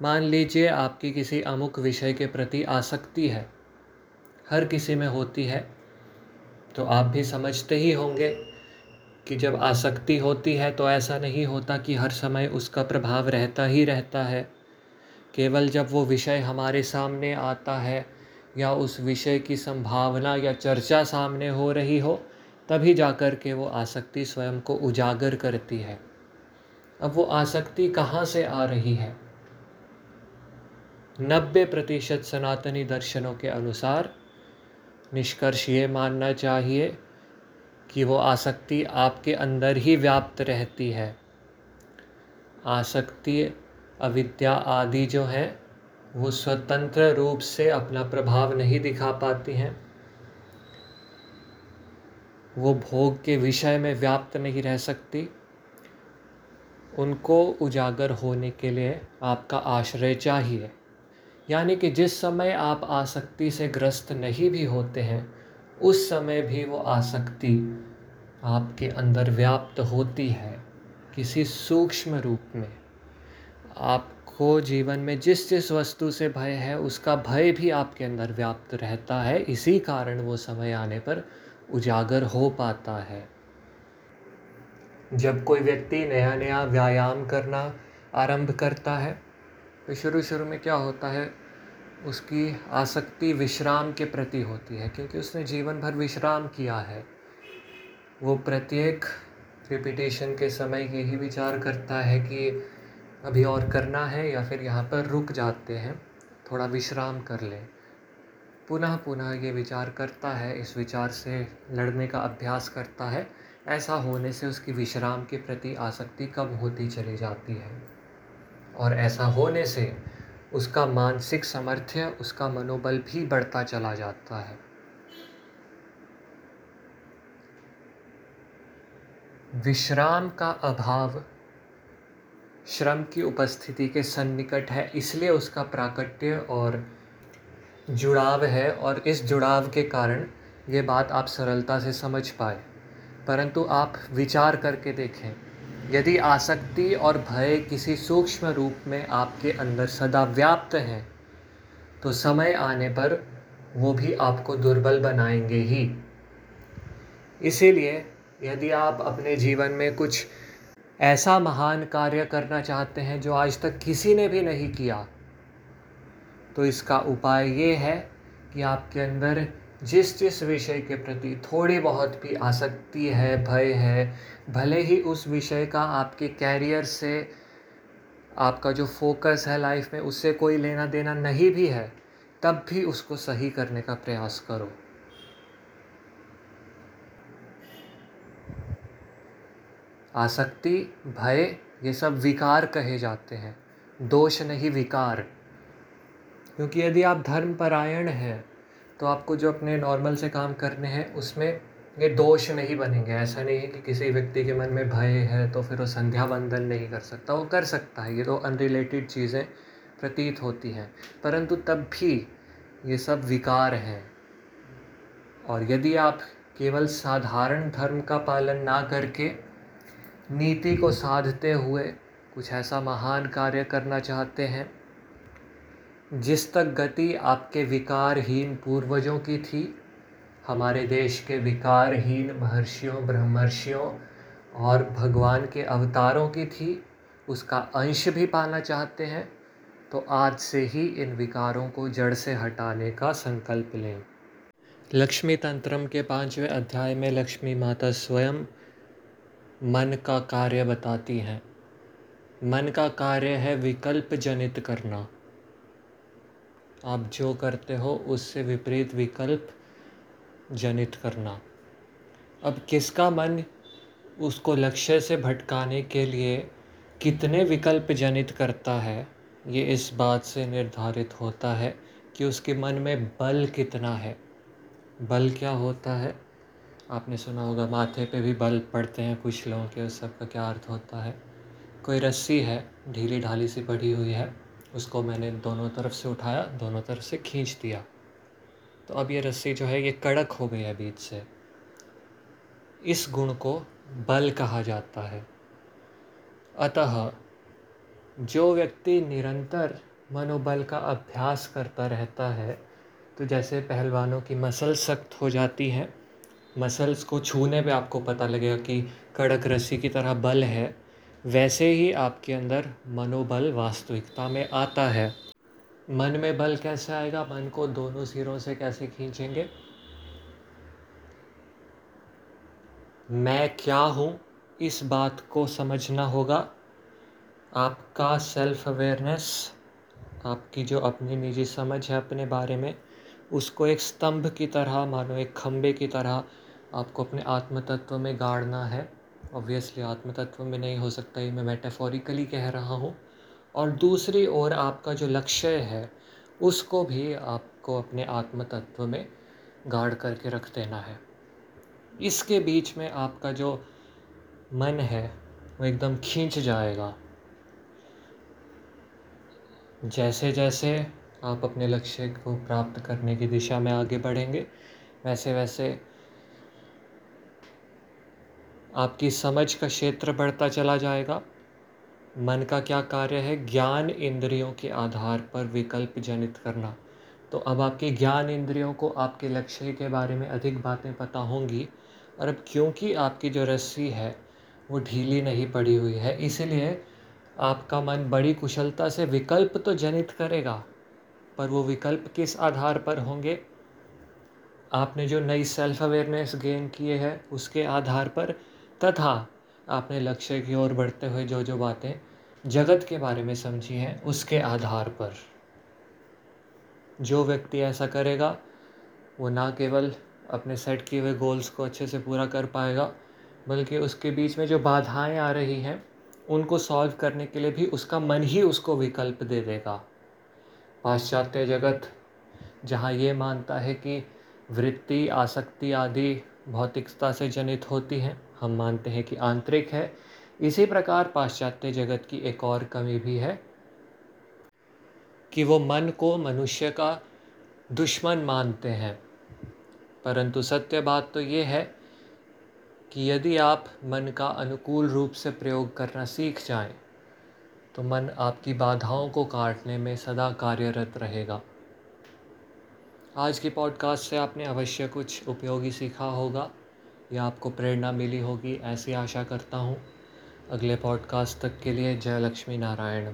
मान लीजिए आपकी किसी अमुक विषय के प्रति आसक्ति है, हर किसी में होती है तो आप भी समझते ही होंगे कि जब आसक्ति होती है तो ऐसा नहीं होता कि हर समय उसका प्रभाव रहता ही रहता है। केवल जब वो विषय हमारे सामने आता है या उस विषय की संभावना या चर्चा सामने हो रही हो, तभी जाकर के वो आसक्ति स्वयं को उजागर करती है। अब वो आसक्ति कहाँ से आ रही है? नब्बे प्रतिशत सनातनी दर्शनों के अनुसार निष्कर्ष ये मानना चाहिए कि वो आसक्ति आपके अंदर ही व्याप्त रहती है। आसक्ति, अविद्या आदि जो हैं, वो स्वतंत्र रूप से अपना प्रभाव नहीं दिखा पाती हैं। वो भोग के विषय में व्याप्त नहीं रह सकती। उनको उजागर होने के लिए आपका आश्रय चाहिए। यानी कि जिस समय आप आसक्ति से ग्रस्त नहीं भी होते हैं, उस समय भी वो आसक्ति आपके अंदर व्याप्त होती है किसी सूक्ष्म रूप में। आपको जीवन में जिस जिस वस्तु से भय है, उसका भय भी आपके अंदर व्याप्त रहता है। इसी कारण वो समय आने पर उजागर हो पाता है। जब कोई व्यक्ति नया नया व्यायाम करना आरंभ करता है तो शुरू शुरू में क्या होता है? उसकी आसक्ति विश्राम के प्रति होती है, क्योंकि उसने जीवन भर विश्राम किया है। वो प्रत्येक रिपीटेशन के समय यही विचार करता है कि अभी और करना है या फिर यहाँ पर रुक जाते हैं, थोड़ा विश्राम कर लें। पुनः पुनः ये विचार करता है, इस विचार से लड़ने का अभ्यास करता है। ऐसा होने से उसकी विश्राम के प्रति आसक्ति कम होती चली जाती है। और ऐसा होने से उसका मानसिक सामर्थ्य, उसका मनोबल भी बढ़ता चला जाता है। विश्राम का अभाव श्रम की उपस्थिति के सन्निकट है, इसलिए उसका प्राकट्य और जुड़ाव है और इस जुड़ाव के कारण ये बात आप सरलता से समझ पाए। परंतु आप विचार करके देखें यदि आसक्ति और भय किसी सूक्ष्म रूप में आपके अंदर सदा व्याप्त हैं तो समय आने पर वो भी आपको दुर्बल बनाएँगे ही। इसीलिए यदि आप अपने जीवन में कुछ ऐसा महान कार्य करना चाहते हैं जो आज तक किसी ने भी नहीं किया तो इसका उपाय ये है कि आपके अंदर जिस जिस विषय के प्रति थोड़ी बहुत भी आसक्ति है, भय है, भले ही उस विषय का आपके कैरियर से आपका जो फोकस है लाइफ में, उससे कोई लेना देना नहीं भी है, तब भी उसको सही करने का प्रयास करो। आसक्ति, भय, ये सब विकार कहे जाते हैं। दोष नहीं, विकार। क्योंकि यदि आप धर्म परायण हैं तो आपको जो अपने नॉर्मल से काम करने हैं, उसमें ये दोष नहीं बनेंगे। ऐसा नहीं है कि किसी व्यक्ति के मन में भय है तो फिर वो संध्या बंधन नहीं कर सकता। वो कर सकता है, ये तो अनरिलेटेड चीज़ें प्रतीत होती हैं। परंतु तब भी ये सब विकार हैं। और यदि आप केवल साधारण धर्म का पालन ना करके नीति को साधते हुए कुछ ऐसा महान कार्य करना चाहते हैं जिस तक गति आपके विकारहीन पूर्वजों की थी, हमारे देश के विकारहीन महर्षियों, ब्रह्मर्षियों और भगवान के अवतारों की थी, उसका अंश भी पाना चाहते हैं तो आज से ही इन विकारों को जड़ से हटाने का संकल्प लें। लक्ष्मी तंत्रम के पाँचवें अध्याय में लक्ष्मी माता स्वयं मन का कार्य बताती हैं। मन का कार्य है विकल्प जनित करना। आप जो करते हो, उससे विपरीत विकल्प जनित करना। अब किसका मन उसको लक्ष्य से भटकाने के लिए कितने विकल्प जनित करता है, ये इस बात से निर्धारित होता है कि उसके मन में बल कितना है। बल क्या होता है? आपने सुना होगा, माथे पे भी बल पड़ते हैं कुछ लोगों के, उस सब का क्या अर्थ होता है? कोई रस्सी है, ढीली ढाली सी पड़ी हुई है उसको मैंने दोनों तरफ़ से उठाया, दोनों तरफ़ से खींच दिया। तो अब ये रस्सी जो है, ये कड़क हो गई है बीच से। इस गुण को बल कहा जाता है। अतः जो व्यक्ति निरंतर मनोबल का अभ्यास करता रहता है तो जैसे पहलवानों की मसल सख्त हो जाती है, मसल्स को छूने पे आपको पता लगेगा कि कड़क रस्सी की तरह बल है। वैसे ही आपके अंदर मनोबल वास्तविकता में आता है। मन में बल कैसे आएगा? मन को दोनों सिरों से कैसे खींचेंगे? मैं क्या हूँ? इस बात को समझना होगा। आपका सेल्फ अवेयरनेस आपकी जो अपनी निजी समझ है अपने बारे में, उसको एक स्तंभ की तरह मानो, एक खम्बे की तरह आपको अपने आत्म तत्व में गाड़ना है। ऑब्वियसली आत्म तत्व में नहीं हो सकता, ये मैं मेटाफोरिकली कह रहा हूँ। और दूसरी ओर आपका जो लक्ष्य है, उसको भी आपको अपने आत्म तत्व में गाड़ करके रख देना है। इसके बीच में आपका जो मन है, वो एकदम खींच जाएगा। जैसे जैसे आप अपने लक्ष्य को प्राप्त करने की दिशा में आगे बढ़ेंगे, वैसे वैसे आपकी समझ का क्षेत्र बढ़ता चला जाएगा। मन का क्या कार्य है? ज्ञान इंद्रियों के आधार पर विकल्प जनित करना। तो अब आपके ज्ञान इंद्रियों को आपके लक्ष्य के बारे में अधिक बातें पता होंगी। और अब क्योंकि आपकी जो रस्सी है, वो ढीली नहीं पड़ी हुई है, इसीलिए आपका मन बड़ी कुशलता से विकल्प तो जनित करेगा, पर वो विकल्प किस आधार पर होंगे? आपने जो नई सेल्फ अवेयरनेस गेन किए हैं, उसके आधार पर तथा आपने लक्ष्य की ओर बढ़ते हुए जो जो बातें जगत के बारे में समझी हैं, उसके आधार पर। जो व्यक्ति ऐसा करेगा, वो ना केवल अपने सेट किए हुए गोल्स को अच्छे से पूरा कर पाएगा, बल्कि उसके बीच में जो बाधाएँ आ रही हैं, उनको सॉल्व करने के लिए भी उसका मन ही उसको विकल्प दे देगा। पाश्चात्य जगत, जहाँ ये मानता है कि वृत्ति, आसक्ति आदि भौतिकता से जनित होती हैं हम मानते हैं कि आंतरिक है। इसी प्रकार पाश्चात्य जगत की एक और कमी भी है कि वो मन को मनुष्य का दुश्मन मानते हैं। परंतु सत्य बात तो ये है कि यदि आप मन का अनुकूल रूप से प्रयोग करना सीख जाएँ, तो मन आपकी बाधाओं को काटने में सदा कार्यरत रहेगा। आज की पॉडकास्ट से आपने अवश्य कुछ उपयोगी सीखा होगा। या आपको प्रेरणा मिली होगी, ऐसी आशा करता हूँ। अगले पॉडकास्ट तक के लिए जय लक्ष्मी नारायण।